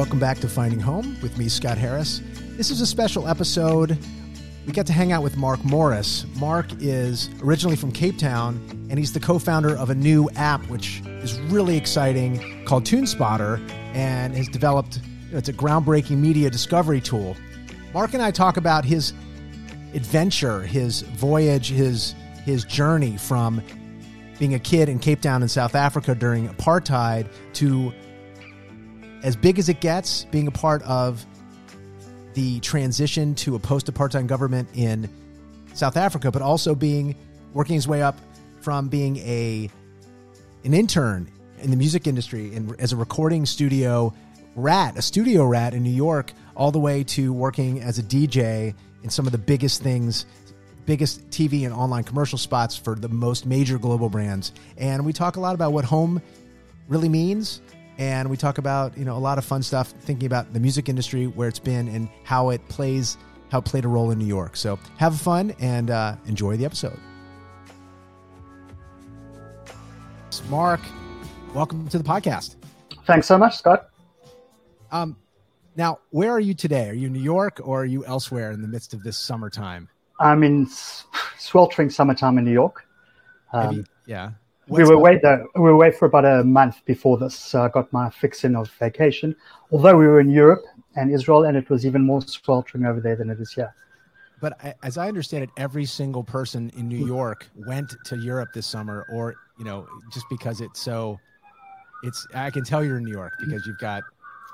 Welcome back to Finding Home with me, Scott Harris. This is a special episode. We get to hang out with Marc Morris. Marc is originally from Cape Town, and he's the co founder of a new app which is really exciting called TuneSpotter and has developed, you know, it's a groundbreaking media discovery tool. Marc and I talk about his adventure, his voyage, his his journey from being a kid in Cape Town in South Africa during apartheid to as big as it gets, being a part of the transition to a post-apartheid government in South Africa, but also being working his way up from being a an intern in the music industry and as a recording studio rat, a studio rat in New York, all the way to working as a DJ in some of the biggest things, biggest TV and online commercial spots for the most major global brands. And we talk a lot about what home really means and we talk about you know a lot of fun stuff thinking about the music industry where it's been and how it plays how it played a role in new york. So have fun and uh, enjoy the episode. Marc welcome to the podcast. Thanks so much scott. Um, now where are you today? Are you in new york or are you elsewhere in the midst of this summertime? I'm in sweltering summertime in new york. Um, you, yeah we were away though. We were away for about a month before this, so I got my fix in of vacation. Although we were in Europe and Israel, and it was even more sweltering over there than it is here. But as I understand it, every single person in New York went to Europe this summer, or you know, just because it's so. It's I can tell you're in New York because you've got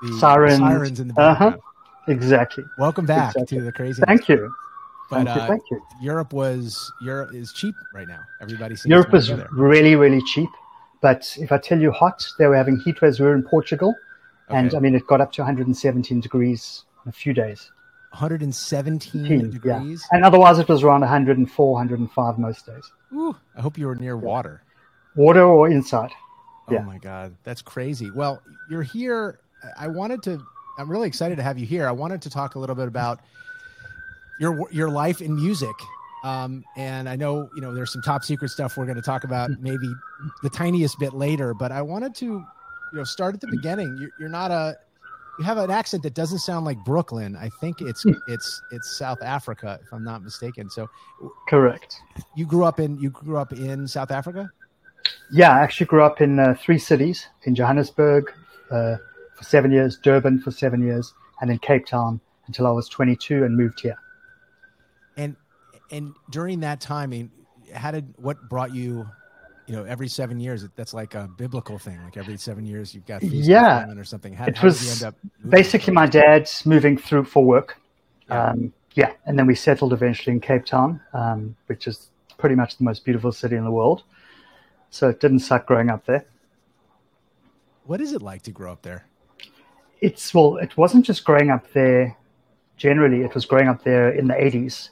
the sirens, sirens in the background. Uh-huh. Exactly. Welcome back exactly. to the crazy. Thank you. But uh, thank you. Europe was Europe is cheap right now. Everybody seems Europe is really really cheap. But if I tell you hot, they were having heat waves. We were in Portugal, okay. and I mean it got up to 117 degrees in a few days. 117 degrees. Yeah. And otherwise, it was around 104, 105 most days. Ooh, I hope you were near yeah. water. Water or inside. Oh yeah. my God, that's crazy. Well, you're here. I wanted to. I'm really excited to have you here. I wanted to talk a little bit about your your life in music. Um, and I know you know there's some top secret stuff we're going to talk about maybe the tiniest bit later, but I wanted to you know start at the beginning. You're, you're not a you have an accent that doesn't sound like Brooklyn. I think it's it's it's South Africa if I'm not mistaken. So correct. You grew up in you grew up in South Africa. Yeah, I actually grew up in uh, three cities: in Johannesburg uh, for seven years, Durban for seven years, and in Cape Town until I was 22 and moved here. And and during that time, I mean, how did what brought you? You know, every seven years, that's like a biblical thing. Like every seven years, you've got yeah or something. How, it was basically my dad's moving through for work. Yeah. Um, yeah, and then we settled eventually in Cape Town, um, which is pretty much the most beautiful city in the world. So it didn't suck growing up there. What is it like to grow up there? It's well, it wasn't just growing up there. Generally, it was growing up there in the '80s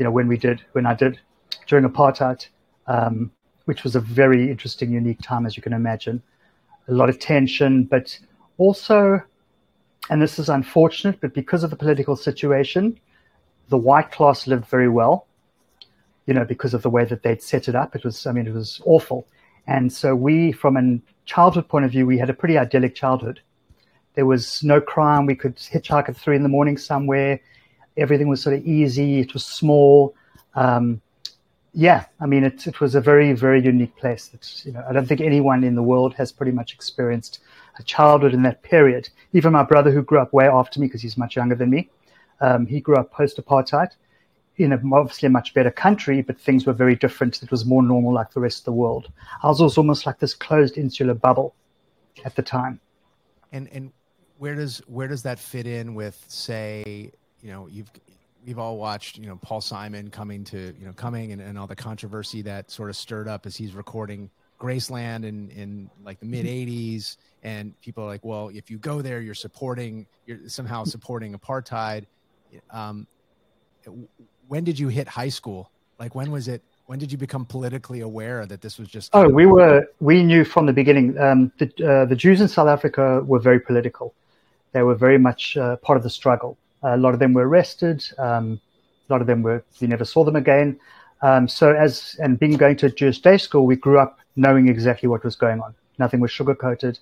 you know, when we did, when I did during apartheid, um, which was a very interesting, unique time, as you can imagine. A lot of tension, but also, and this is unfortunate, but because of the political situation, the white class lived very well, you know, because of the way that they'd set it up. It was, I mean, it was awful. And so we, from a childhood point of view, we had a pretty idyllic childhood. There was no crime. We could hitchhike at three in the morning somewhere everything was sort of easy. It was small. Um, yeah, I mean, it, it was a very, very unique place. That, you know, I don't think anyone in the world has pretty much experienced a childhood in that period. Even my brother, who grew up way after me because he's much younger than me, um, he grew up post-apartheid in a, obviously a much better country, but things were very different. It was more normal like the rest of the world. Ours was almost like this closed insular bubble at the time. And and where does where does that fit in with say you know you've we've all watched you know Paul Simon coming to you know coming and, and all the controversy that sort of stirred up as he's recording Graceland in in like the mid '80s, and people are like, well, if you go there, you're supporting you're somehow supporting apartheid. Um, when did you hit high school? Like when was it? When did you become politically aware that this was just? Oh, we were. We knew from the beginning. Um, the uh, the Jews in South Africa were very political. They were very much uh, part of the struggle a lot of them were arrested. Um, a lot of them were, we never saw them again. Um, so as, and being going to a Jewish day school, we grew up knowing exactly what was going on. Nothing was sugarcoated.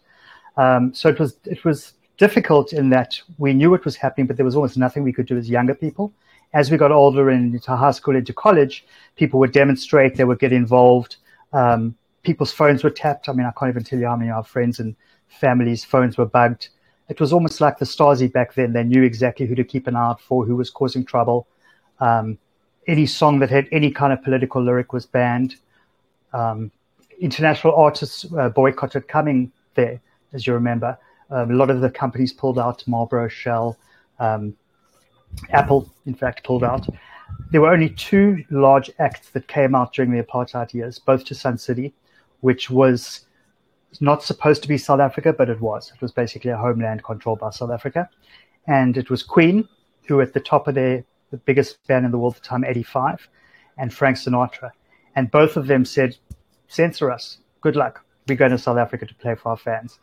Um, so it was, it was difficult in that we knew it was happening, but there was almost nothing we could do as younger people. As we got older and into high school, into college, people would demonstrate, they would get involved. Um, people's phones were tapped. I mean, I can't even tell you how many of our friends and families' phones were bugged. It was almost like the Stasi back then. They knew exactly who to keep an eye out for, who was causing trouble. Um, any song that had any kind of political lyric was banned. Um, international artists uh, boycotted coming there, as you remember. Um, a lot of the companies pulled out, Marlboro, Shell, um, Apple, in fact, pulled out. There were only two large acts that came out during the apartheid years, both to Sun City, which was not supposed to be South Africa, but it was. It was basically a homeland controlled by South Africa. And it was Queen, who at the top of their the biggest band in the world at the time, 85, and Frank Sinatra. And both of them said, censor us. Good luck. We're going to South Africa to play for our fans.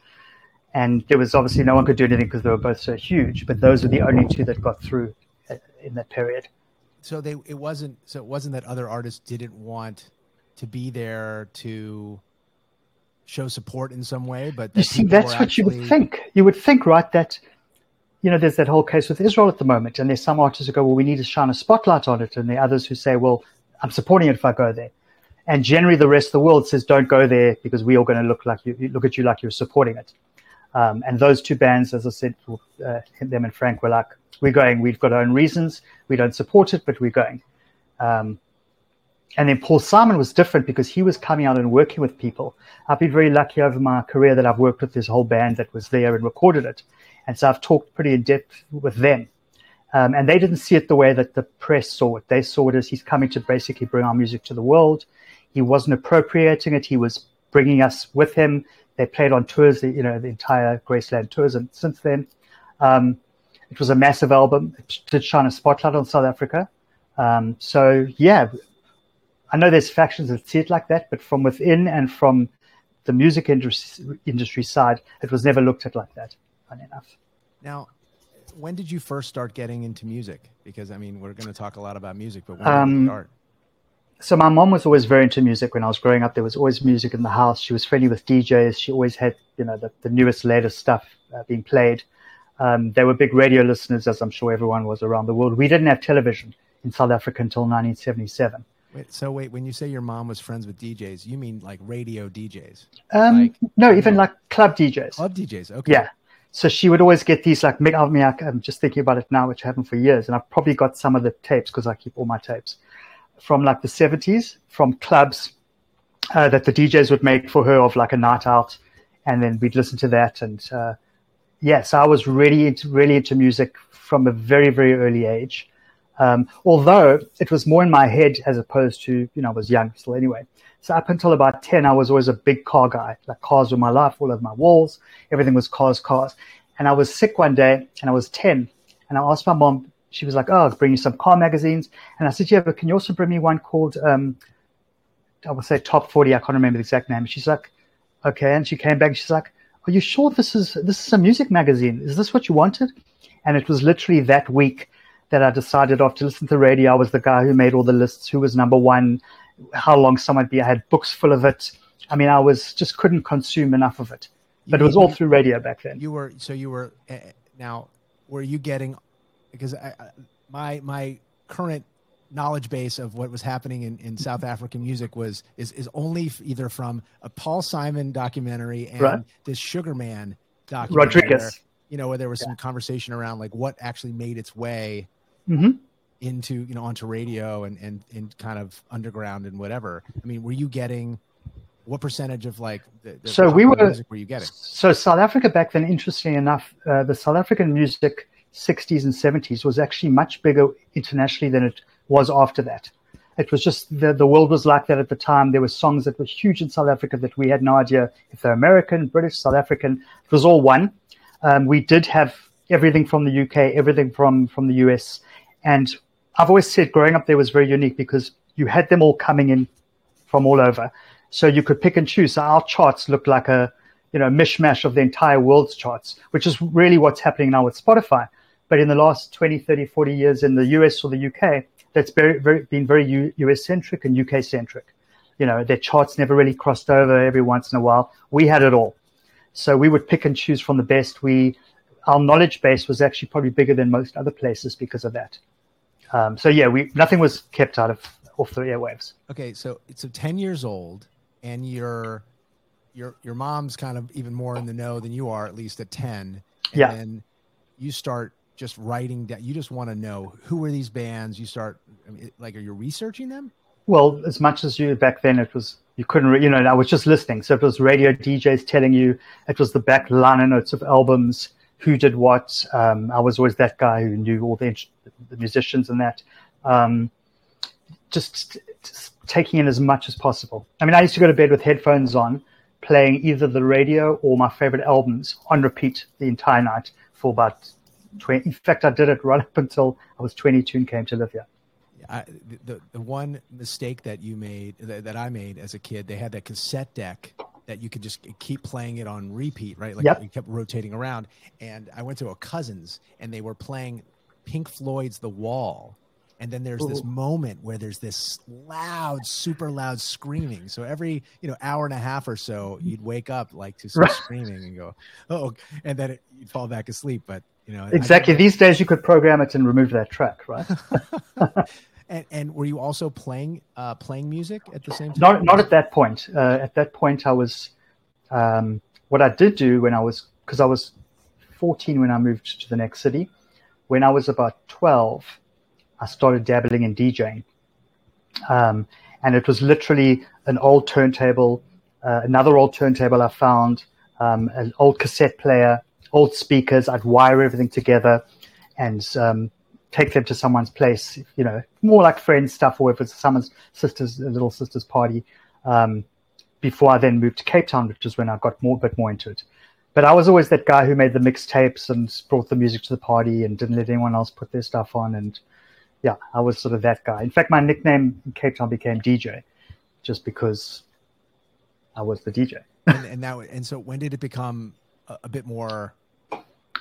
And there was obviously no one could do anything because they were both so huge, but those were the only two that got through uh, in that period. So they, it wasn't, so it wasn't that other artists didn't want to be there to show support in some way, but you see, that's what actually... you would think. You would think, right, that you know, there's that whole case with Israel at the moment, and there's some artists who go, well, we need to shine a spotlight on it, and there are others who say, well, I'm supporting it if I go there. And generally, the rest of the world says, don't go there because we're all going to look like you look at you like you're supporting it. Um, and those two bands, as I said, uh, them and Frank were like, we're going. We've got our own reasons. We don't support it, but we're going. Um, and then Paul Simon was different because he was coming out and working with people. I've been very lucky over my career that I've worked with this whole band that was there and recorded it. And so I've talked pretty in depth with them. Um, and they didn't see it the way that the press saw it. They saw it as he's coming to basically bring our music to the world. He wasn't appropriating it. He was bringing us with him. They played on tours, you know, the entire Graceland tours. And since then, um, it was a massive album. It did shine a spotlight on South Africa. Um, so yeah, I know there's factions that see it like that, but from within and from the music industry, industry side, it was never looked at like that fun enough. Now, when did you first start getting into music? Because I mean, we're going to talk a lot about music, but when um, did you start? So my mom was always very into music when I was growing up. There was always music in the house. She was friendly with DJs. She always had, you know, the, the newest, latest stuff uh, being played. Um, they were big radio listeners, as I'm sure everyone was around the world. We didn't have television in South Africa until 1977. Wait, so wait, when you say your mom was friends with DJs, you mean like radio DJs? Um, like, no, even like club DJs. Club DJs, okay. Yeah, so she would always get these like I mean, I'm just thinking about it now, which I haven't for years, and I've probably got some of the tapes because I keep all my tapes from like the 70s from clubs uh, that the DJs would make for her of like a night out, and then we'd listen to that. And uh, yeah, so I was really into really into music from a very very early age. Um, although it was more in my head as opposed to you know I was young still anyway. So up until about 10, I was always a big car guy. Like cars were my life, all over my walls. Everything was cars, cars. And I was sick one day and I was 10. And I asked my mom, she was like, oh, I'll bring you some car magazines. And I said, yeah, but can you also bring me one called, um, I would say top 40. I can't remember the exact name. She's like, okay. And she came back and she's like, are you sure this is, this is a music magazine? Is this what you wanted? And it was literally that week that I decided after listening to the radio, I was the guy who made all the lists, who was number one, how long someone be. I had books full of it. I mean, I was just couldn't consume enough of it. But you, it was all through radio back then. You were so you were uh, now. Were you getting? Because I, I, my my current knowledge base of what was happening in, in South African music was is is only either from a Paul Simon documentary and right. this Sugar Man documentary. Rodriguez. Where, you know, where there was some yeah. conversation around like what actually made its way mm-hmm. into you know onto radio and and and kind of underground and whatever. I mean were you getting what percentage of like the, the so we were were you getting? So south africa back then interestingly enough uh, the south african music 60s and 70s was actually much bigger internationally than it was after that. It was just the, the world was like that at the time. There were songs that were huge in south africa that we had no idea if they're american british south african. It was all one. Um, we did have everything from the uk everything from from the us and I've always said growing up there was very unique because you had them all coming in from all over. So you could pick and choose. So our charts looked like a, you know, mishmash of the entire world's charts, which is really what's happening now with Spotify. But in the last 20, 30, 40 years in the US or the UK, that's very, very, been very US centric and UK centric. You know, their charts never really crossed over every once in a while. We had it all. So we would pick and choose from the best. We, our knowledge base was actually probably bigger than most other places because of that. Um, so yeah, we nothing was kept out of off the airwaves. Okay, so so ten years old, and your your your mom's kind of even more in the know than you are, at least at ten. And Yeah. then you start just writing down. You just want to know who are these bands. You start I mean, like, are you researching them? Well, as much as you back then, it was you couldn't, re- you know. I was just listening, so it was radio DJs telling you. It was the back liner notes of albums, who did what. Um, I was always that guy who knew all the, the musicians and that. Um, just, just taking in as much as possible. I mean, I used to go to bed with headphones on, playing either the radio or my favorite albums on repeat the entire night for about 20. In fact, I did it right up until I was 22 and came to live here. I, the the one mistake that you made that, that I made as a kid, they had that cassette deck that you could just keep playing it on repeat, right? Like Yep. you kept rotating around. And I went to a cousin's and they were playing Pink Floyd's The Wall. And then there's this moment where there's this loud, super loud screaming. So every you know hour and a half or so, you'd wake up like to some Right. screaming and go, oh, and then it, you'd fall back asleep. But you know Exactly. These days, you could program it and remove that track, right? And, and were you also playing uh, playing music at the same time? not not at that point. Uh, at that point, I was. Um, what I did do when I was because I was 14 when I moved to the next city. When I was about 12, I started dabbling in DJing, um, and it was literally an old turntable, uh, another old turntable I found, um, an old cassette player, old speakers. I'd wire everything together, and um, take them to someone's place, you know, more like friends stuff, or if it's someone's sister's, little sister's party. Um, before I then moved to Cape Town, which is when I got more, bit more into it. But I was always that guy who made the mixtapes and brought the music to the party and didn't let anyone else put their stuff on. And yeah, I was sort of that guy. In fact, my nickname in Cape Town became DJ, just because I was the DJ. and, and now and so when did it become a, a bit more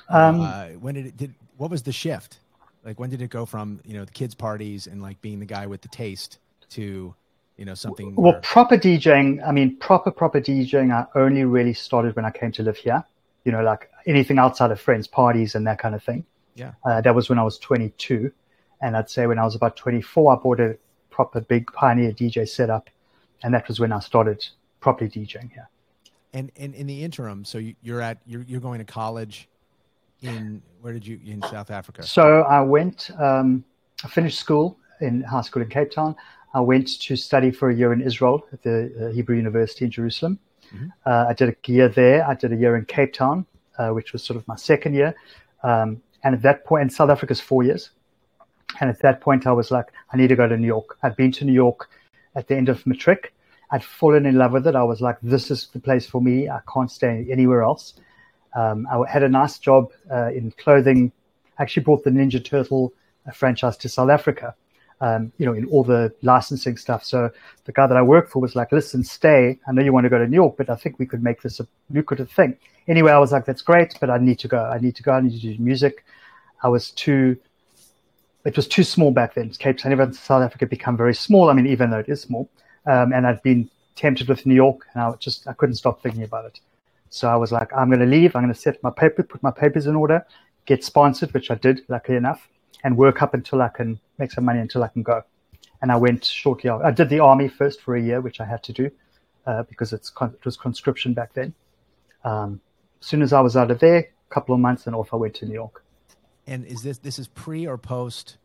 Um, uh, when did it did what was the shift like when did it go from you know the kids parties and like being the guy with the taste to you know something Well, more, proper DJing, I mean, proper, proper DJing, I only really started when I came to live here. You know, like anything outside of friends' parties and that kind of thing. Yeah. Uh, that was when I was 22. And I'd say when I was about 24, I bought a proper big Pioneer DJ setup. And that was when I started properly DJing here. and and in the interim so you, you're at you're, you're going to college in where did you in south africa So I went, um, I finished school in high school in Cape Town. I went to study for a year in Israel at the uh, Hebrew University in Jerusalem. Mhm. Uh, I did a year there. I did a year in Cape Town, uh, which was sort of my second year. Um, and at that point, South Africa's four years. And at that point, I was like, I need to go to New York. I'd been to New York at the end of matric. I'd fallen in love with it. I was like, this is the place for me. I can't stay anywhere else. Um, I had a nice job uh, in clothing. I actually brought the Ninja Turtle uh, franchise to South Africa, um, you know, in all the licensing stuff. So the guy that I worked for was like, listen, stay. I know you want to go to New York, but I think we could make this a lucrative thing. Anyway, I was like, that's great, but I need to go. I need to go. I need to do music. I was too, it was too small back then. Cape Town, even South Africa become very small. I mean, even though it is small. Um, and I'd been tempted with New York and I just, I couldn't stop thinking about it. So I was like, I'm going to leave. I'm going to set my paper, put my papers in order, get sponsored, which I did, luckily enough, and work up until I can make some money until I can go. And I went shortly. After. I did the army first for a year, which I had to do uh, because it's con- it was conscription back then. Um, soon as I was out of there, a couple of months, and off I went to New York. and is this this is pre or post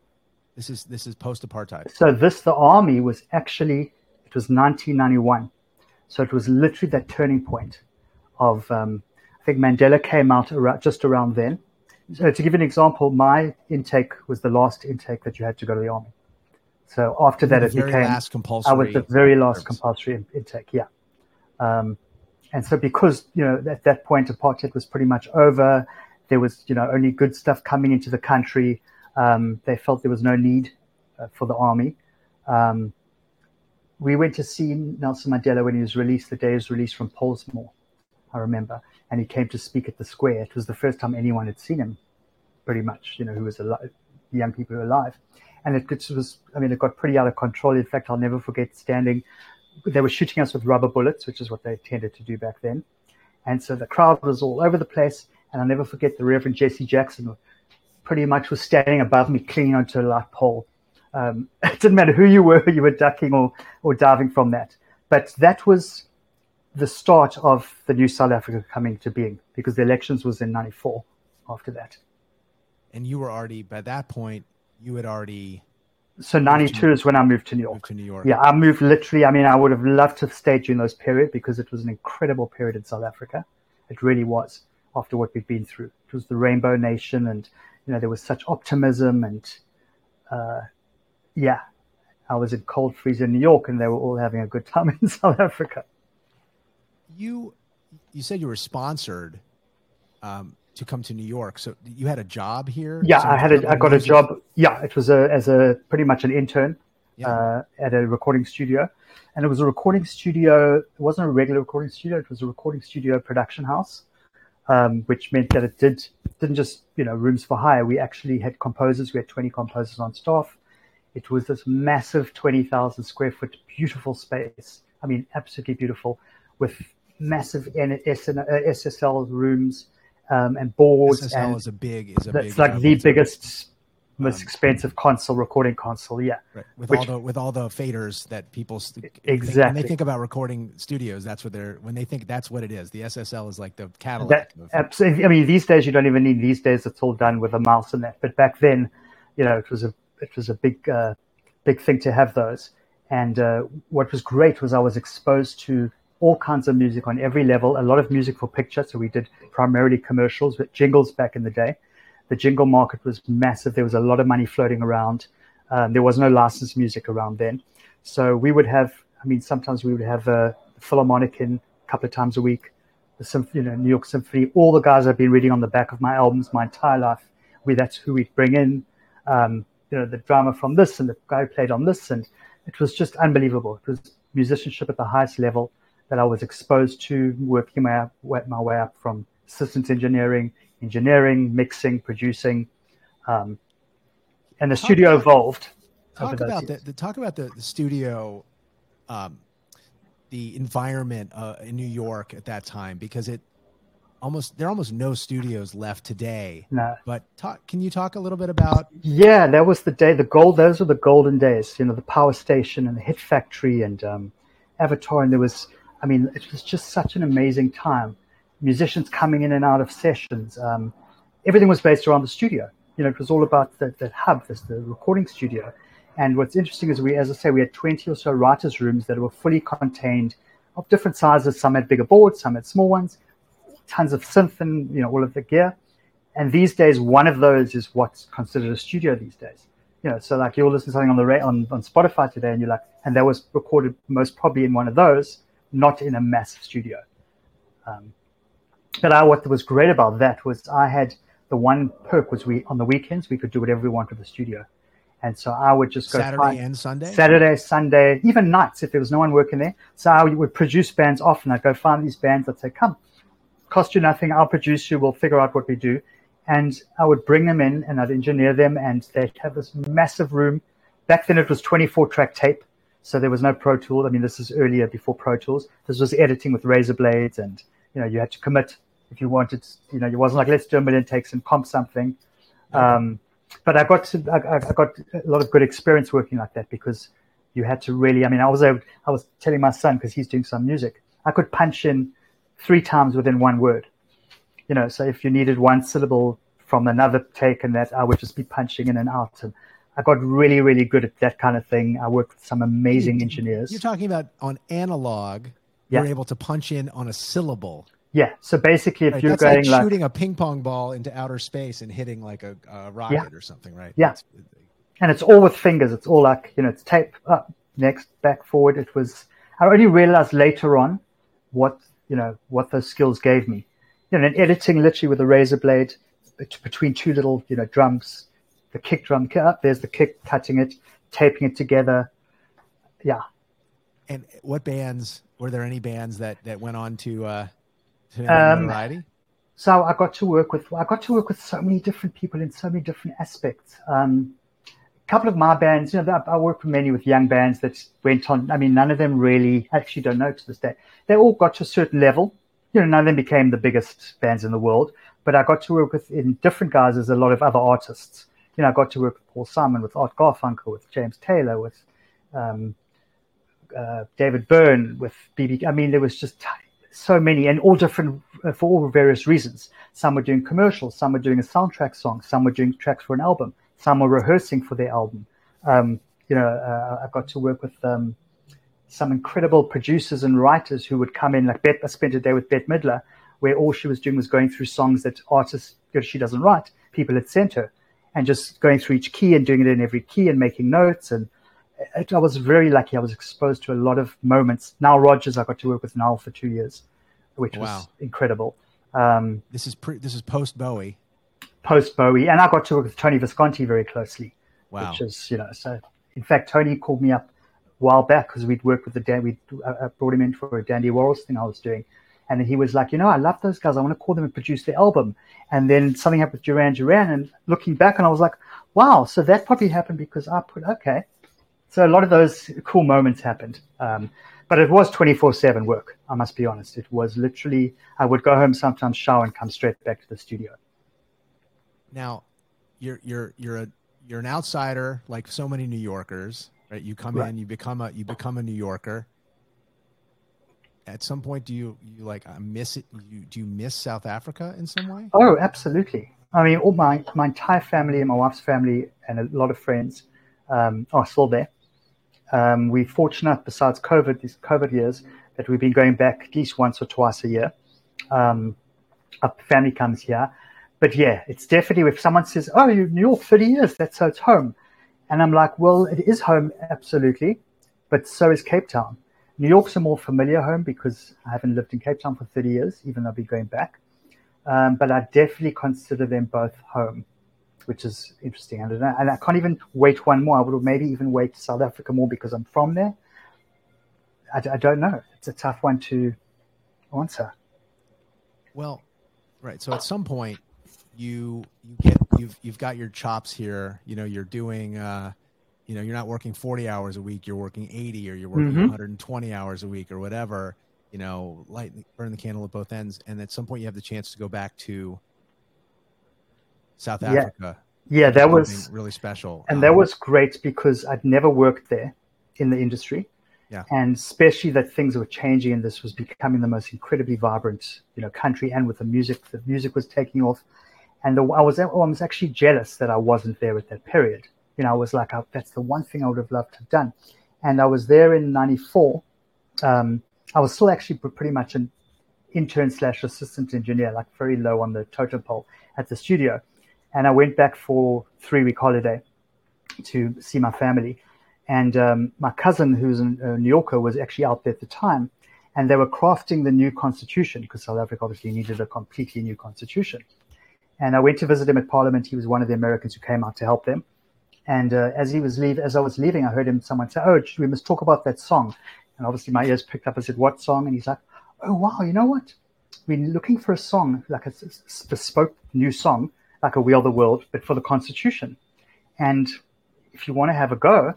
this is this is post apartheid So this, the army was actually, it was 1991. So it was literally that turning point of, um, I think Mandela came out around, just around then. So to give an example, my intake was the last intake that you had to go to the army. So after that, it became, last compulsory I was the very last compulsory in- intake, yeah. Um, and so because, you know, at that point, apartheid was pretty much over, there was, you know, only good stuff coming into the country. Um, they felt there was no need uh, for the army. Um, we went to see Nelson Mandela when he was released, the day he was released from Pollsmoor, I remember. And he came to speak at the square. It was the first time anyone had seen him, pretty much, you know, who was alive, young people who were alive. And it was, I mean, it got pretty out of control. In fact, I'll never forget standing. They were shooting us with rubber bullets, which is what they tended to do back then. And so the crowd was all over the place. And I'll never forget the Reverend Jesse Jackson pretty much was standing above me, clinging onto a light pole. Um, it didn't matter who you were, you were ducking or, or diving from that. But that was the start of the new South Africa coming to being because the elections was in 94 after that. And you were already, by that point, you had already. So 92 is when I moved to New York. Moved to New York. Yeah, I moved literally. I mean, I would have loved to have stayed during those period because it was an incredible period in South Africa. It really was after what we've been through. It was the Rainbow Nation, and you know there was such optimism, and uh, yeah, I was in cold freezing New York, and they were all having a good time in South Africa. You, you said you were sponsored um, to come to New York, so you had a job here. Yeah, so I had a, I got a job. Yeah, it was a as a pretty much an intern yeah. uh, at a recording studio, and it was a recording studio. It wasn't a regular recording studio; it was a recording studio production house, um, which meant that it did didn't just you know rooms for hire. We actually had composers. We had twenty composers on staff. It was this massive twenty thousand square foot, beautiful space. I mean, absolutely beautiful, with massive SSL rooms um, and boards. SSL and is a big, is a that's big, like uh, the biggest, most um, expensive console, recording console. Yeah, Right. With Which- all the with all the faders that people st- think- when they think about recording studios, that's what they're when they think that's what it is. The SSL is like the that Cadillac. of- absolutely. I mean, these days you don't even need. These days it's all done with a mouse and that. But back then, you know, it was a it was a big uh, big thing to have those. And uh, what was great was I was exposed to all kinds of music on every level. A lot of music for picture. So we did primarily commercials, but jingles back in the day. The jingle market was massive. There was a lot of money floating around. Um, there was no licensed music around then. So we would have, I mean, sometimes we would have a Philharmonic in a couple of times a week, the you know, New York Symphony. All the guys I've been reading on the back of my albums my entire life. We that's who we'd bring in. Um, you know, the drama from this and the guy who played on this, and it was just unbelievable. It was musicianship at the highest level that I was exposed to, working my my way up from systems engineering, engineering, mixing, producing, um, and the Talk studio about- evolved. talk about the, the talk about the, the studio, um, the environment uh, in New York at that time because it almost there are almost no studios left today. No. But talk, can you talk a little bit about Yeah, that was the day. The gold. Those were the golden days. You know, the Power Station and the Hit Factory and um, Avatar. And there was, I mean, it was just such an amazing time. Musicians coming in and out of sessions. Um, everything was based around the studio. You know, it was all about the, the hub, this the recording studio. And what's interesting is we, as I say, we had 20 or so writers' rooms that were fully contained, of different sizes. Some had bigger boards, some had small ones. Tons of synth and you know all of the gear. And these days, one of those is what's considered a studio these days. You know, so like you'll listen to something on the on, on Spotify today, and you're like, and that was recorded most probably in one of those, not in a massive studio. Um, but I, what was great about that was I had the one perk was we on the weekends we could do whatever we wanted with the studio, and so I would just go Saturday find, and Sunday? Saturday, Sunday, even nights if there was no one working there. So I would produce bands often. I'd go find these bands. I'd say, come, cost you nothing. I'll produce you. We'll figure out what we do. And I would bring them in and I'd engineer them and they'd have this massive room. Back then it was 24 track tape. So there was no Pro Tool. I mean, this is earlier before Pro Tools. This was editing with razor blades and, you know, you had to commit if you wanted, you know, it wasn't like, let's do a million takes and comp something. Um, but I got to, I, I got a lot of good experience working like that because you had to really, I mean, I was I was telling my son because he's doing some music, I could punch in three times within one word. You know, so if you needed one syllable from another take and that, I would just be punching in and out. And I got really, really good at that kind of thing. I worked with some amazing engineers. You're talking about on analog, Yeah. you're able to punch in on a syllable. Yeah. So basically, if Right? you're going like like, shooting a ping pong ball into outer space and hitting like a, a rocket or something, right? Yeah. That's- and it's all with fingers. It's all like, you know, it's tape up, next, back, forward. It was, I only realized later on what, you know, what those skills gave me. You know, in editing literally with a razor blade between two little, you know, drums, the kick drum, up, there's the kick, cutting it, taping it together. Yeah. And what bands were there? Any bands that that went on to uh, to Um, notoriety? so I got to work with I got to work with so many different people in so many different aspects. Um, a couple of my bands, you know, I worked with many with young bands that went on. I mean, none of them really actually don't know to this day. They all got to a certain level. You know, none of them became the biggest bands in the world, but I got to work with in different guys as a lot of other artists. You know, I got to work with Paul Simon, with Art Garfunkel, with James Taylor, with um, uh, David Byrne, with BB. I mean, there was just so many, and all different uh, for all various reasons. Some were doing commercials, some were doing a soundtrack song, some were doing tracks for an album, some were rehearsing for their album. Um, you know, uh, I got to work with um, some incredible producers and writers who would come in. Like Bette, I spent a day with Bette Midler, where all she was doing was going through songs that artists, because she doesn't write, people had sent her, and just going through each key and doing it in every key and making notes. And it, I was very lucky. I was exposed to a lot of moments. Nile Rodgers, I got to work with Nile for two years, which wow. was incredible. Um, this is pre, this is post Bowie. Post Bowie, and I got to work with Tony Visconti very closely. Wow. Which is, you know, so in fact, Tony called me up a while back because we'd worked with the Dan, we uh, brought him in for a Dandy Warhols thing I was doing. And he was like, you know, I love those guys. I want to call them and produce their album. And then something happened with Duran Duran. And looking back, and I was like, wow, so that probably happened because I put, okay. So a lot of those cool moments happened. Um, but it was 24 7 work. I must be honest. It was literally, I would go home sometimes, shower, and come straight back to the studio. Now, you're, you're, you're a, you're an outsider like so many New Yorkers, right? You come right. in, you become a, you become a New Yorker at some point do you you like uh, miss it? You, do you miss south africa in some way? Oh absolutely. I mean all my my entire family and my wife's family and a lot of friends um, are still there. Um, we're fortunate besides covid these covid years that we've been going back at least once or twice a year. Um, our family comes here. But yeah it's definitely if someone says oh you new york 30 years that's so it's home. And i'm like well it is home absolutely but so is cape town New York's a more familiar home because I haven't lived in Cape Town for 30 years, even though I'll be going back. Um, but I definitely consider them both home, which is interesting. And, and I can't even wait one more. I would maybe even wait South Africa more because I'm from there. I, I don't know. It's a tough one to answer. Well, right. So at some point, you you get you've you've got your chops here. You know, you're doing. Uh, you know you're not working 40 hours a week you're working 80 or you're working mm-hmm. 120 hours a week or whatever you know light burn the candle at both ends and at some point you have the chance to go back to south africa. Yeah, yeah that was really special. and um, that was great because i'd never worked there in the industry. Yeah. and especially that things were changing and this was becoming the most incredibly vibrant you know country and with the music the music was taking off. And the, I was I was actually jealous that I wasn't there at that period you know, I was like, oh, that's the one thing I would have loved to have done. And I was there in 94. Um, I was still actually pretty much an intern slash assistant engineer, like very low on the totem pole at the studio. And I went back for three week holiday to see my family. And um, my cousin, who's a New Yorker, was actually out there at the time. And they were crafting the new constitution because South Africa obviously needed a completely new constitution. And I went to visit him at Parliament. He was one of the Americans who came out to help them. And uh, as he was leave, as I was leaving, I heard him someone say, "Oh, we must talk about that song." And obviously, my ears picked up. I said, "What song?" And he's like, "Oh, wow! You know what? We're looking for a song, like a bespoke new song, like a We Are the World, but for the Constitution. And if you want to have a go."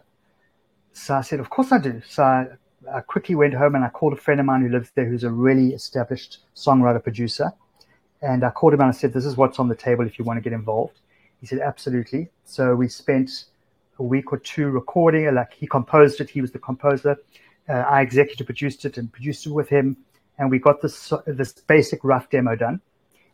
So I said, "Of course I do." So I, I quickly went home and I called a friend of mine who lives there, who's a really established songwriter producer. And I called him and I said, "This is what's on the table if you want to get involved." He said, absolutely. So we spent a week or two recording. Like he composed it. He was the composer. Uh, I executive produced it and produced it with him. And we got this, this basic rough demo done.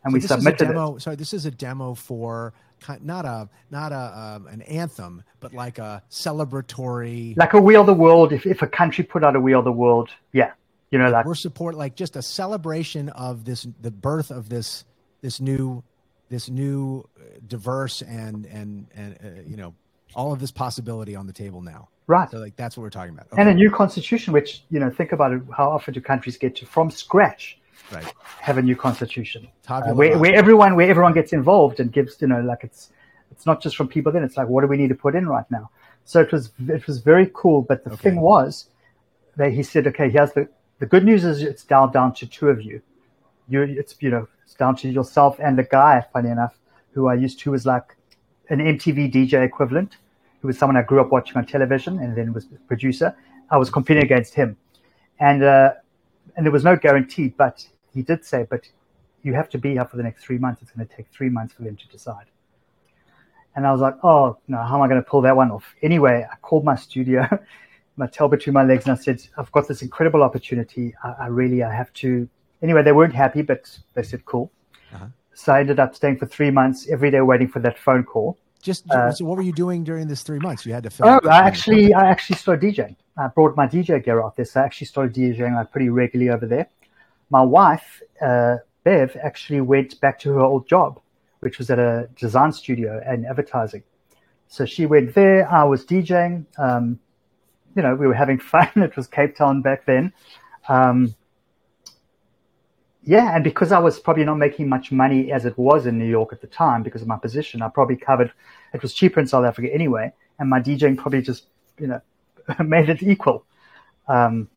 And so we submitted demo, it. Sorry, this is a demo for not a not a um, an anthem, but like a celebratory, like a We Are the World. If if a country put out a We Are the World, yeah, you know, like we're support like just a celebration of this the birth of this this new this new uh, diverse and and and uh, you know all of this possibility on the table now. Right. So like that's what we're talking about. Okay. and a new constitution which you know think about it how often do countries get to from scratch right. have a new constitution? Uh, where, where everyone where everyone gets involved and gives you know like it's it's not just from people then it's like what do we need to put in right now? So it was it was very cool but the okay. thing was that he said okay here's the the good news is it's down down to two of you. You it's you know down to yourself and the guy, funny enough, who I used to was like an MTV DJ equivalent, who was someone I grew up watching on television and then was a producer. I was competing against him. And, uh, and there was no guarantee, but he did say, but you have to be here for the next three months. It's going to take three months for them to decide. And I was like, oh, no, how am I going to pull that one off? Anyway, I called my studio, my tail between my legs, and I said, I've got this incredible opportunity. I, I really, I have to. Anyway, they weren't happy, but they said, cool. Uh-huh. So I ended up staying for three months every day waiting for that phone call. Just uh, so, what were you doing during this three months? You had to. Oh, I actually, I actually started DJing. I brought my DJ gear out there, so I actually started DJing like pretty regularly over there. My wife, uh, Bev, actually went back to her old job, which was at a design studio and advertising. So she went there. I was DJing. Um, you know, we were having fun. It was Cape Town back then. Um, yeah, and because I was probably not making much money as it was in New York at the time because of my position, I probably covered. It was cheaper in South Africa anyway, and my DJing probably just you know made it equal. Um,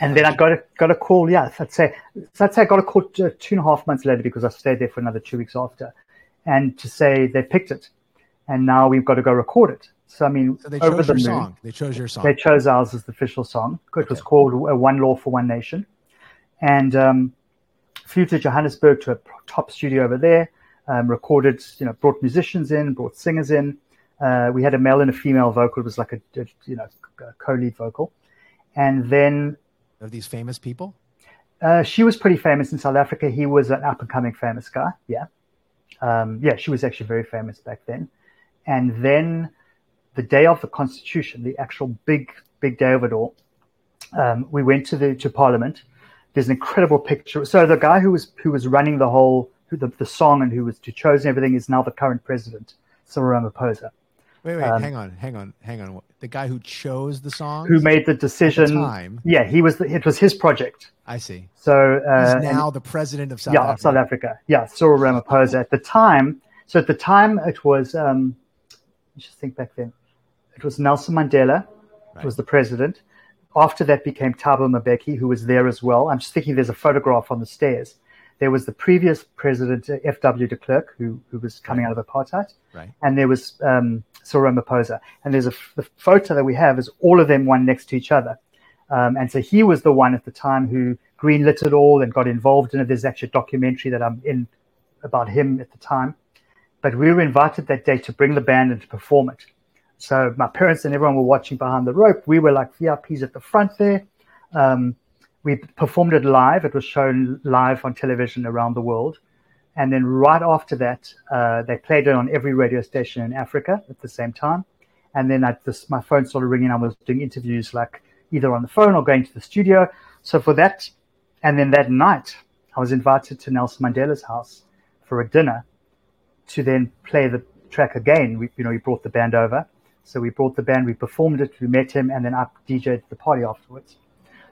and then I got a got a call. Yeah, I'd say so I'd say I got a call two and a half months later because I stayed there for another two weeks after, and to say they picked it, and now we've got to go record it. So I mean, so they chose over the your moon, song. They chose your song. They chose ours as the official song. It okay. was called "One Law for One Nation." And um, flew to Johannesburg to a top studio over there. Um, recorded, you know, brought musicians in, brought singers in. Uh, we had a male and a female vocal. It was like a, a you know co-lead vocal, and then of these famous people. Uh, she was pretty famous in South Africa. He was an up and coming famous guy. Yeah, um, yeah, she was actually very famous back then. And then the day of the Constitution, the actual big big day of it all, um, we went to the to Parliament there's an incredible picture. So the guy who was who was running the whole the, the song and who was to chose everything is now the current president, Cyril Ramaphosa. Wait, wait, um, hang on, hang on, hang on. The guy who chose the song, who made the decision, the yeah, he was. The, it was his project. I see. So uh, he's now and, the president of South yeah, Africa. South Africa. Yeah, Cyril Ramaphosa. At the time, so at the time, it was. Um, let's just think back then. It was Nelson Mandela. Right. was the president. After that became Thabo Mbeki, who was there as well. I'm just thinking there's a photograph on the stairs. There was the previous president, F.W. de Klerk, who, who was coming right. out of apartheid. Right. And there was um, Cyril Ramaphosa. And there's a the photo that we have is all of them one next to each other. Um, and so he was the one at the time who greenlit it all and got involved in it. There's actually a documentary that I'm in about him at the time. But we were invited that day to bring the band and to perform it. So my parents and everyone were watching behind the rope. We were like VIPs at the front there. Um, we performed it live. It was shown live on television around the world. And then right after that, uh, they played it on every radio station in Africa at the same time. And then I, this, my phone started ringing. I was doing interviews like either on the phone or going to the studio. So for that, and then that night, I was invited to Nelson Mandela's house for a dinner to then play the track again. We, you know, he brought the band over so we brought the band, we performed it, we met him, and then I DJed the party afterwards.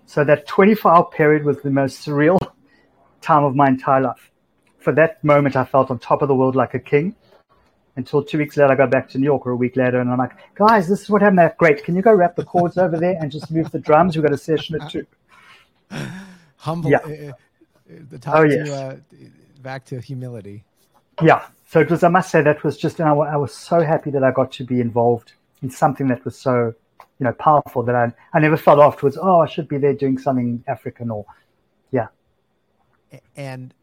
So that 24 hour period was the most surreal time of my entire life. For that moment, I felt on top of the world like a king. Until two weeks later, I got back to New York, or a week later, and I'm like, guys, this is what happened. Great. Can you go wrap the cords over there and just move the drums? We've got a session at two. Humble. Yeah. Uh, uh the time oh, yes. to, uh, back to humility. Yeah. So it was, I must say, that was just, and I, I was so happy that I got to be involved in something that was so, you know, powerful that I, I never felt afterwards, oh, I should be there doing something African or, yeah. And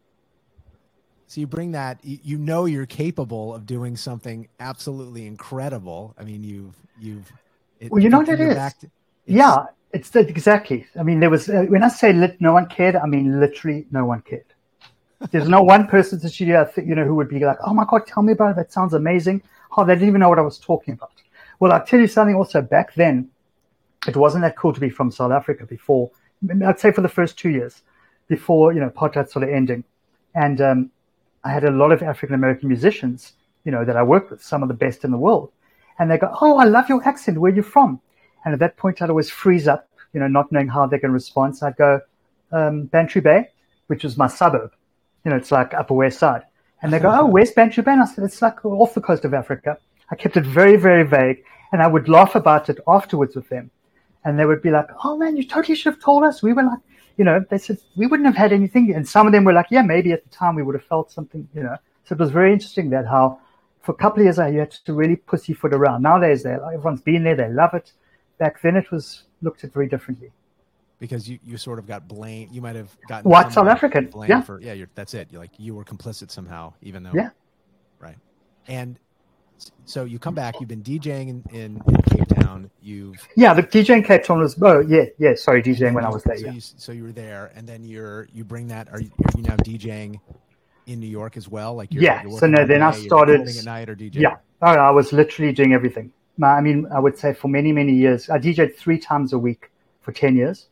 so you bring that, you know, you're capable of doing something absolutely incredible. I mean, you've, you've, it, well, you know what it is? To, yeah, it's the, exactly. I mean, there was, uh, when I say lit, no one cared, I mean, literally no one cared. There's no one person in the studio, you know, who would be like, "Oh my god, tell me about it. That sounds amazing." Oh, they didn't even know what I was talking about. Well, I'll tell you something also. Back then, it wasn't that cool to be from South Africa before. I'd say for the first two years, before you know apartheid started ending, and um, I had a lot of African American musicians, you know, that I worked with, some of the best in the world, and they go, "Oh, I love your accent. Where are you from?" And at that point, I'd always freeze up, you know, not knowing how they're going to respond. So I'd go, um, Bantry Bay, which was my suburb. You know, it's like Upper West Side. And they go, oh, where's Bantry Bay? And I said, it's like off the coast of Africa. I kept it very, very vague. And I would laugh about it afterwards with them. And they would be like, oh man, you totally should have told us. We were like, you know, they said, we wouldn't have had anything. And some of them were like, yeah, maybe at the time we would have felt something, you know. So it was very interesting that how for a couple of years I had to really pussyfoot around. Nowadays, they everyone's been there, they love it. Back then, it was looked at very differently. because you, you sort of got blamed. You might have gotten what South African? Yeah, for yeah. You're, that's it. You're like you were complicit somehow, even though yeah, right. And so you come back. You've been DJing in, in, in Cape Town. You've yeah, the DJing Cape Town was oh yeah yeah sorry DJing when I was there. So, yeah. you, so you were there, and then you're you bring that. Are you, are you now DJing in New York as well? Like you're, yeah. So no, then I started at night or DJ. Yeah, oh, I was literally doing everything. I mean, I would say for many many years, I DJed three times a week for ten years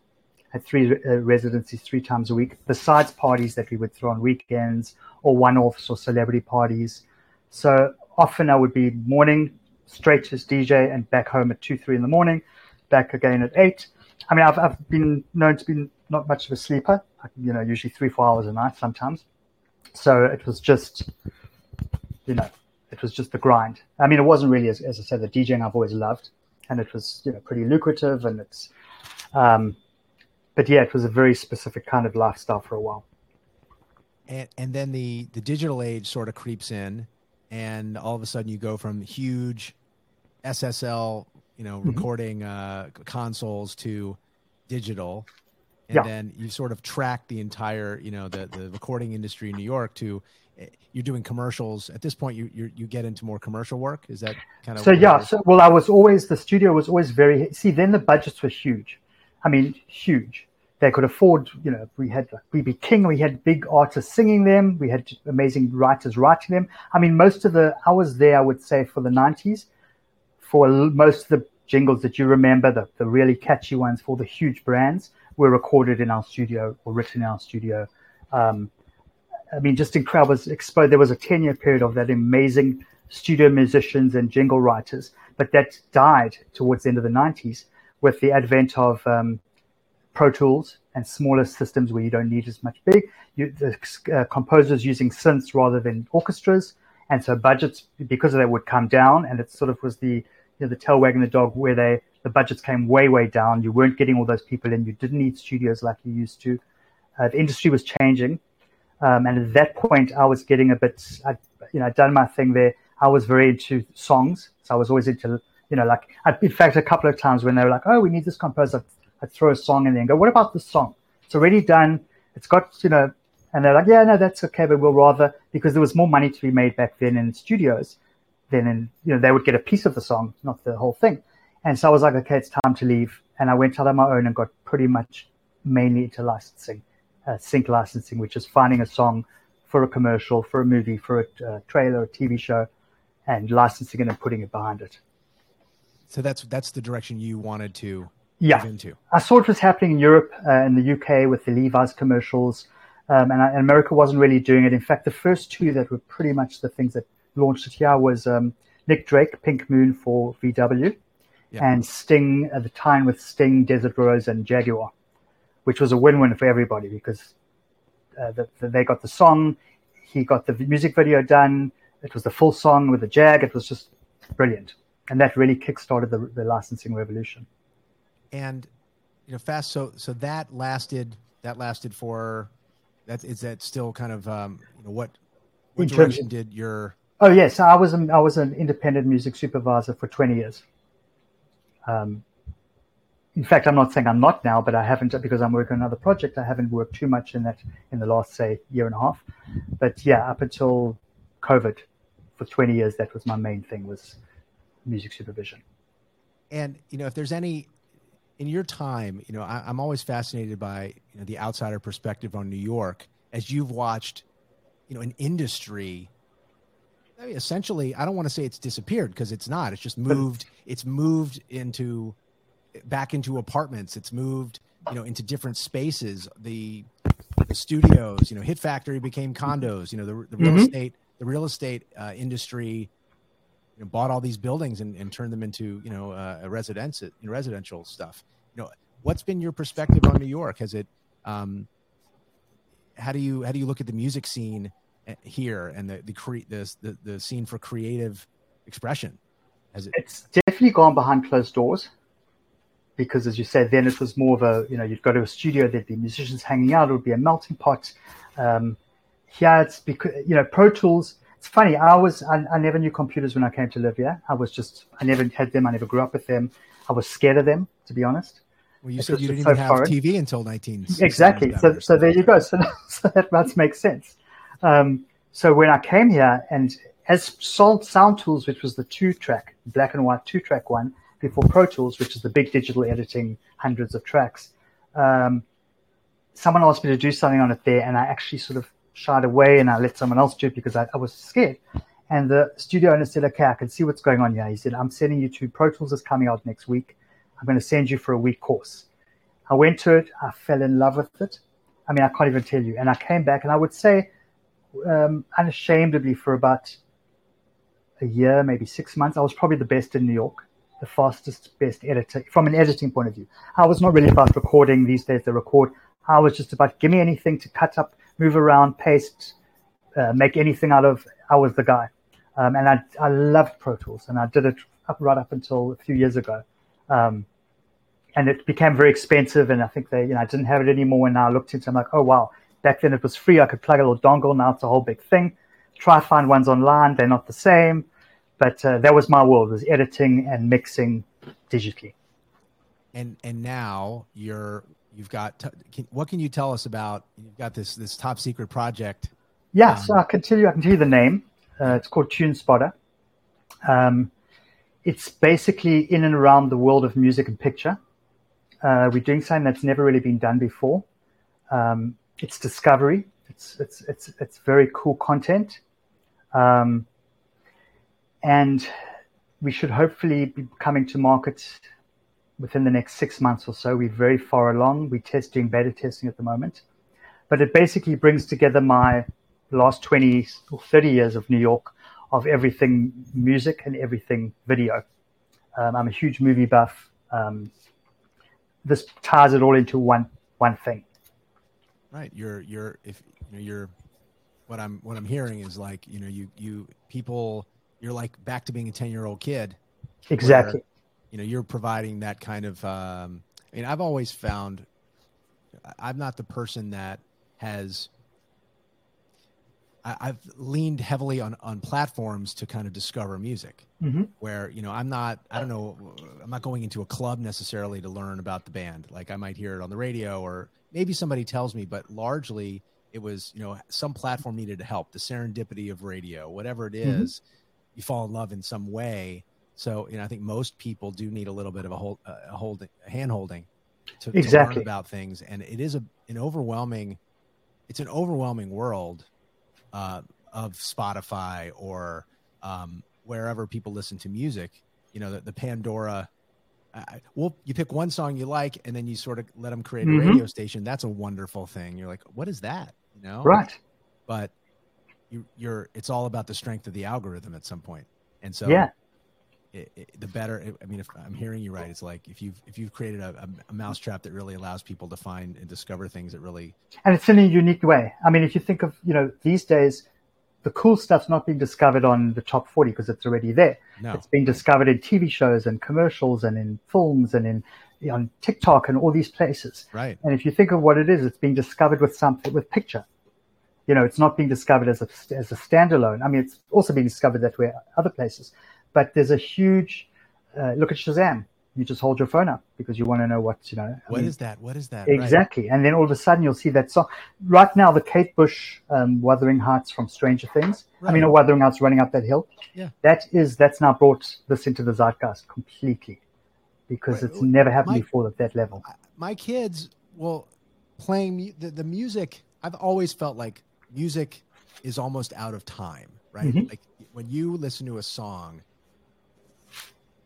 had three uh, residencies three times a week, besides parties that we would throw on weekends or one-offs or celebrity parties. So often I would be morning straight to DJ and back home at two, three in the morning, back again at eight. I mean, I've, I've been known to be not much of a sleeper, you know, usually three, four hours a night sometimes. So it was just, you know, it was just the grind. I mean, it wasn't really, as, as I said, the DJing I've always loved, and it was, you know, pretty lucrative, and it's, um, but yeah, it was a very specific kind of lifestyle for a while. And and then the the digital age sort of creeps in, and all of a sudden you go from huge SSL, you know, mm-hmm. recording uh, consoles to digital, and yeah. then you sort of track the entire, you know, the the recording industry in New York to eh, you're doing commercials. At this point you you you get into more commercial work. Is that kind of so yeah. so well i was always the studio was always very see then the budgets were huge. I mean huge they could afford, you know, we had BB King, we had big artists singing them, we had amazing writers writing them. I mean, most of the, I was there, I would say, for the 90s, for most of the jingles that you remember, the, the really catchy ones for the huge brands, were recorded in our studio or written in our studio. Um, I mean, just incredible. Was exposed. There was a 10 year period of that amazing studio musicians and jingle writers, but that died towards the end of the 90s with the advent of um, Pro Tools and smaller systems where you don't need as much big. You, the uh, composers using synths rather than orchestras, and so budgets because of that would come down. And it sort of was the you know, the tail wagging the dog where they the budgets came way way down. You weren't getting all those people in. You didn't need studios like you used to. Uh, the industry was changing, um, and at that point, I was getting a bit. I, you know, I'd done my thing there. I was very into songs, so I was always into you know like in fact a couple of times when they were like, oh, we need this composer I'd throw a song in there and go, what about the song? It's already done. It's got, you know, and they're like, yeah, no, that's okay, but we'll rather, because there was more money to be made back then in studios than in, you know, they would get a piece of the song, not the whole thing. And so I was like, okay, it's time to leave. And I went out on my own and got pretty much mainly into licensing, uh, sync licensing, which is finding a song for a commercial, for a movie, for a uh, trailer, a TV show, and licensing it and putting it behind it. So that's that's the direction you wanted to yeah. into? I saw it was happening in Europe, uh, the UK with the Levi's commercials, um, and, I, and, America wasn't really doing it. In fact, the first two that were pretty much the things that launched it here was um, Nick Drake, Pink Moon for VW, yeah. and Sting at the time with Sting, Desert Rose, and Jaguar, which was a win-win for everybody because uh, the, the, they got the song, he got the music video done. It was the full song with the Jag. It was just brilliant, and that really kick-started the, the licensing revolution and you know fast so so that lasted that lasted for that is that still kind of um you know what what direction did your oh yes. I was a, i was an independent music supervisor for 20 years. Um in fact i'm not saying i'm not now but i haven't because i'm working on another project i haven't worked too much in that in the last say year and a half. But yeah up until covid for 20 years that was my main thing was music supervision. And you know if there's any in your time, you know, I, am always fascinated by you know, the outsider perspective on New York as you've watched, you know, an industry. I mean, essentially, I don't want to say it's disappeared because it's not. It's just moved. It's moved into back into apartments. It's moved, you know, into different spaces. The the studios, you know, Hit Factory became condos. You know, the, the real mm-hmm. estate the real estate uh, industry you know, bought all these buildings and, and turned them into you know uh, a residence residential stuff. You know, what's been your perspective on New York? Has it um, how do you how do you look at the music scene uh, here and the the cre- the, the, the scene for creative expression? Has it? It's definitely gone behind closed doors because, as you said, then it was more of a you know you'd go to a studio, there'd be musicians hanging out, it would be a melting pot. Um, here it's because you know Pro Tools it's funny. I was I, I, never knew computers when I came to live here. I was just I never had them. I never grew up with them. I was scared of them, to be honest. Well, you said you didn't so even have foreign. TV until 19. Exactly. So, so there you go. So, so that must make sense. Um, so when I came here, and as Sound, Sound Tools, which was the two-track, black and white two-track one, before Pro Tools, which is the big digital editing, hundreds of tracks, um, someone asked me to do something on it there, and I actually sort of shied away, and I let someone else do it because I, I was scared. And the studio owner said, "Okay, I can see what's going on here." He said, "I'm sending you to Pro Tools is coming out next week. I'm going to send you for a week course." I went to it. I fell in love with it. I mean, I can't even tell you. And I came back, and I would say, um, unashamedly, for about a year, maybe six months, I was probably the best in New York, the fastest, best editor from an editing point of view. I was not really about recording these days. They record. I was just about give me anything to cut up, move around, paste, uh, make anything out of. I was the guy, um, and I I loved Pro Tools, and I did it up right up until a few years ago. Um, and it became very expensive. And I think they, you know, I didn't have it anymore. And now I looked into, it, I'm like, oh wow, back then it was free. I could plug a little dongle. Now it's a whole big thing. Try to find ones online. They're not the same. But uh, that was my world: was editing and mixing digitally. And and now you're you've got t- can, what can you tell us about you've got this this top secret project Yeah, Um, so I can tell you, I can tell you the name. Uh, it's called Tunespotter. Um, it's basically in and around the world of music and picture. Uh, we're doing something that's never really been done before. Um, it's discovery. It's it's it's it's very cool content, um, and we should hopefully be coming to market within the next six months or so. We're very far along. We're testing beta testing at the moment, but it basically brings together my last 20 or 30 years of New York of everything music and everything video. Um, I'm a huge movie buff. Um, this ties it all into one one thing. right you're you're if you know you're what i'm what i'm hearing is like you know you you people you're like back to being a 10 year old kid Exactly. You know you're providing that kind of um i mean i've always found i'm not the person that has I, i've leaned heavily on on platforms to kind of discover music Mhm. where you know i'm not i don't know i'm not going into a club necessarily to learn about the band like i might hear it on the radio or maybe somebody tells me but largely it was you know some platform needed to help the serendipity of radio whatever it Mhm. you fall in love in some way so you know i think most people do need a little bit of a hold a holding a hand holding to, to learn about things and it is a an overwhelming it's an overwhelming world uh, of spotify or um, wherever people listen to music you know the, the pandora I, well you pick one song you like and then you sort of let them create a Mhm. radio station that's a wonderful thing you're like what is that you know Right. but you, you're it's all about the strength of the algorithm at some point. point and so Yeah. It, it, the better i mean if i'm hearing you right it's like if you've if you've created a, a, mousetrap that really allows people to find and discover things that really And it's in a unique way. I mean, if you think of, you know, these days, the cool stuff's not being discovered on the top 40 because it's already there. no It's being discovered in TV shows and commercials and in films and in on TikTok and all these places. right And if you think of what it is, it's being discovered with something with picture. You know, it's not being discovered as a as a standalone. I mean, it's also being discovered that way other places. But there's a huge uh, look at Shazam. You just hold your phone up because you want to know what you know. I What is mean, that what is that Right. Exactly. And then all of a sudden you'll see that song. Right now, the Kate Bush um, Wuthering Heights from Stranger Things. I mean, Right. or Wuthering Heights running up that hill. Yeah. That is, that's now brought this into the zeitgeist completely because Right. it's never happened Mike- before at that level. my kids well playing the, the music i've always felt like music is almost out of time right Mhm. like when you listen to a song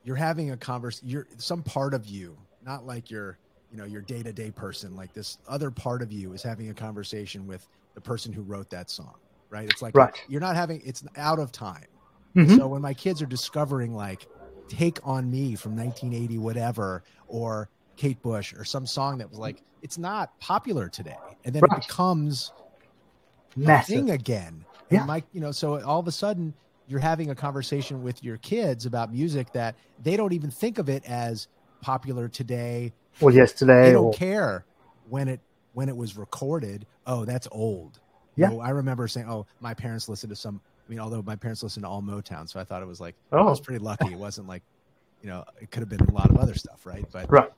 you're having a converse you're some part of you not like your you know your day-to-day person like this other part of you is having a conversation with the person who wrote that song right it's like Right. you're not having it's out of time Mhm. so when my kids are discovering like "Take on Me" from 1980, whatever, or Kate Bush, or some song that was like it's not popular today, and then Right. it becomes a Massive. thing again. Yeah. And my, you know, so all of a sudden you're having a conversation with your kids about music that they don't even think of it as popular today. Or yesterday. They don't Or, care when it when it was recorded. Oh, that's old. Yeah. I remember saying, "Oh, my parents listened to some." I mean, although my parents listened to all Motown, so I thought it was like oh. I oh, was pretty lucky. It wasn't like, you know, it could have been a lot of other stuff, right? But right.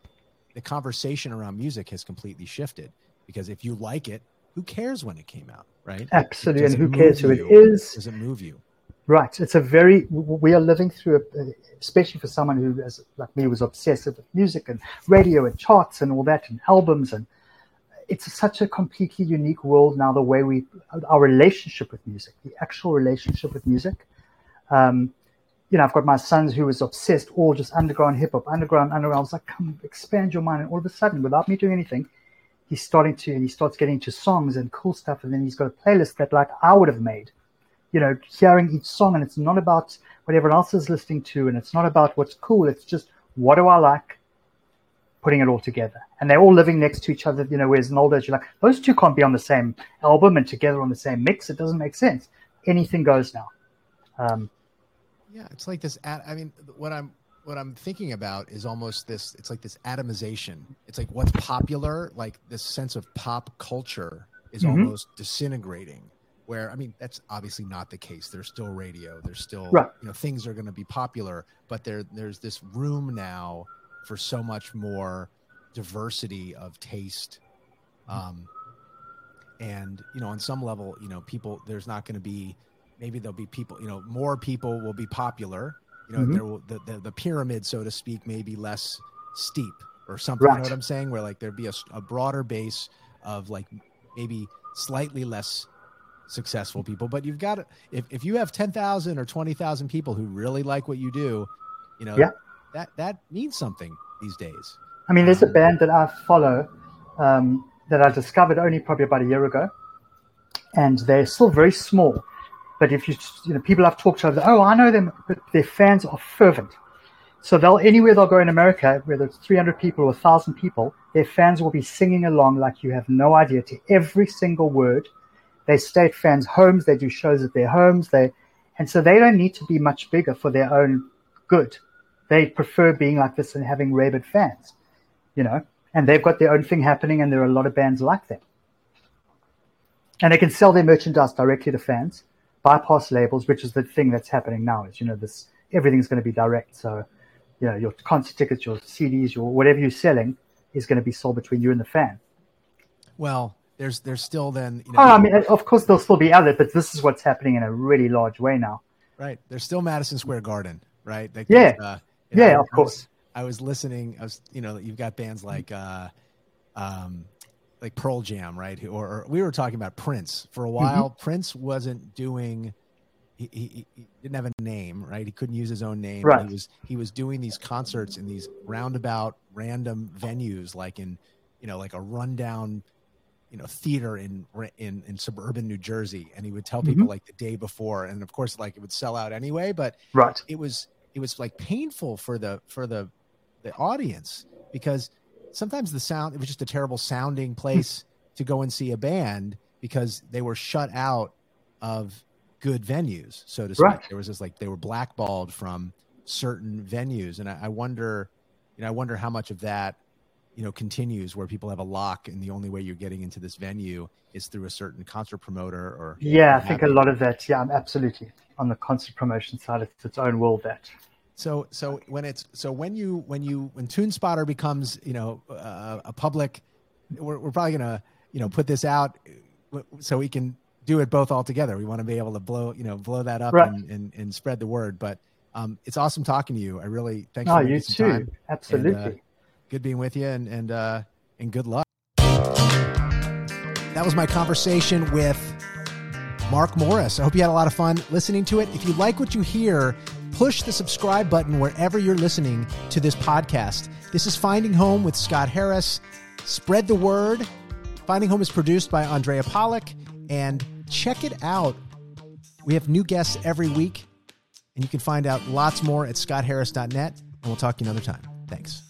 the conversation around music has completely shifted because if you like it, who cares when it came out, right? Absolutely, and who cares who it you? is? Does it move you? Right. It's a very, we are living through, a, especially for someone who, as, like me, was obsessive with music and radio and charts and all that and albums. And it's such a completely unique world now, the way we, our relationship with music, the actual relationship with music. Um, you know, I've got my sons who was obsessed, all just underground hip hop, underground, underground. I was like, come expand your mind. And all of a sudden, without me doing anything, he's starting to, and he starts getting into songs and cool stuff. And then he's got a playlist that like I would have made you know, hearing each song, and it's not about what everyone else is listening to, and it's not about what's cool. It's just what do I like, putting it all together, and they're all living next to each other. You know, whereas in old age, you're like those two can't be on the same album and together on the same mix. It doesn't make sense. Anything goes now. Um, Yeah, it's like this. At, I mean, what I'm what I'm thinking about is almost this. It's like this atomization. It's like what's popular, like this sense of pop culture, is Mhm. almost disintegrating. Where I mean, that's obviously not the case. There's still radio. There's still Right. you know things are going to be popular, but there there's this room now for so much more diversity of taste. Um, and you know, on some level, you know, people there's not going to be maybe there'll be people you know more people will be popular you know Mhm. there will the, the the pyramid so to speak may be less steep or something you know what i'm saying where like there'd be a, a broader base of like maybe slightly less successful people but you've got to if, if you have 10,000 or 20,000 people who really like what you do you know Yeah. that that means something these days I mean, there's a band that I follow um, that I discovered only probably about a year ago, and they're still very small. But if you, you know, people I've talked to, they're, oh, I know them, but their fans are fervent. So they'll anywhere they'll go in America, whether it's 300 people or 1,000 people, their fans will be singing along like you have no idea to every single word. They stay at fans' homes. They do shows at their homes. They, and so they don't need to be much bigger for their own good. They prefer being like this and having rabid fans you know, and they've got their own thing happening, and there are a lot of bands like that. And they can sell their merchandise directly to fans, bypass labels, which is the thing that's happening now. Is you know this everything's going to be direct. So, you know, your concert tickets, your CDs, your whatever you're selling is going to be sold between you and the fan. well there's there's still then you know Oh, I mean, of course there'll still be other, but this is what's happening in a really large way now. Right. There's still Madison Square Garden, right? Like, Yeah. Uh, Yeah, of I was- course. I was listening. I was, you know, you've got bands like, uh, um, like Pearl Jam, right? Or, or we were talking about Prince for a while. Prince wasn't doing. He, he, he didn't have a name, right? He couldn't use his own name. Right. He was he was doing these concerts in these roundabout, random venues, like in, you know, like a rundown, you know, theater in in in suburban New Jersey, and he would tell mm-hmm. people like the day before, and of course, like it would sell out anyway. But Right. it was it was like painful for the for the the audience because sometimes the sound it was just a terrible sounding hmm. place to go and see a band because they were shut out of good venues so to speak Right. there was this like they were blackballed from certain venues and I, I wonder you know i wonder how much of that you know continues where people have a lock and the only way you're getting into this venue is through a certain concert promoter or Yeah, I think a lot of that. Yeah, i'm absolutely. On the concert promotion side, it's its own world. That. So so when it's so when you when you when TuneSpotter becomes you know uh, a public, we're we're probably gonna you know put this out so we can do it both all together. We want to be able to blow you know blow that up Right. and, and and spread the word. But um, it's awesome talking to you. I really thanks Oh, for you too. time. Absolutely. And, uh, good being with you and and uh, and good luck. That was my conversation with Marc Morris. I hope you had a lot of fun listening to it. If you like what you hear, push the subscribe button wherever you're listening to this podcast. This is Finding Home with Scott Harris. Spread the word. Finding Home is produced by Andrea Pollock, and check it out. We have new guests every week, and you can find out lots more at scottharris.net, and we'll talk to you another time. Thanks.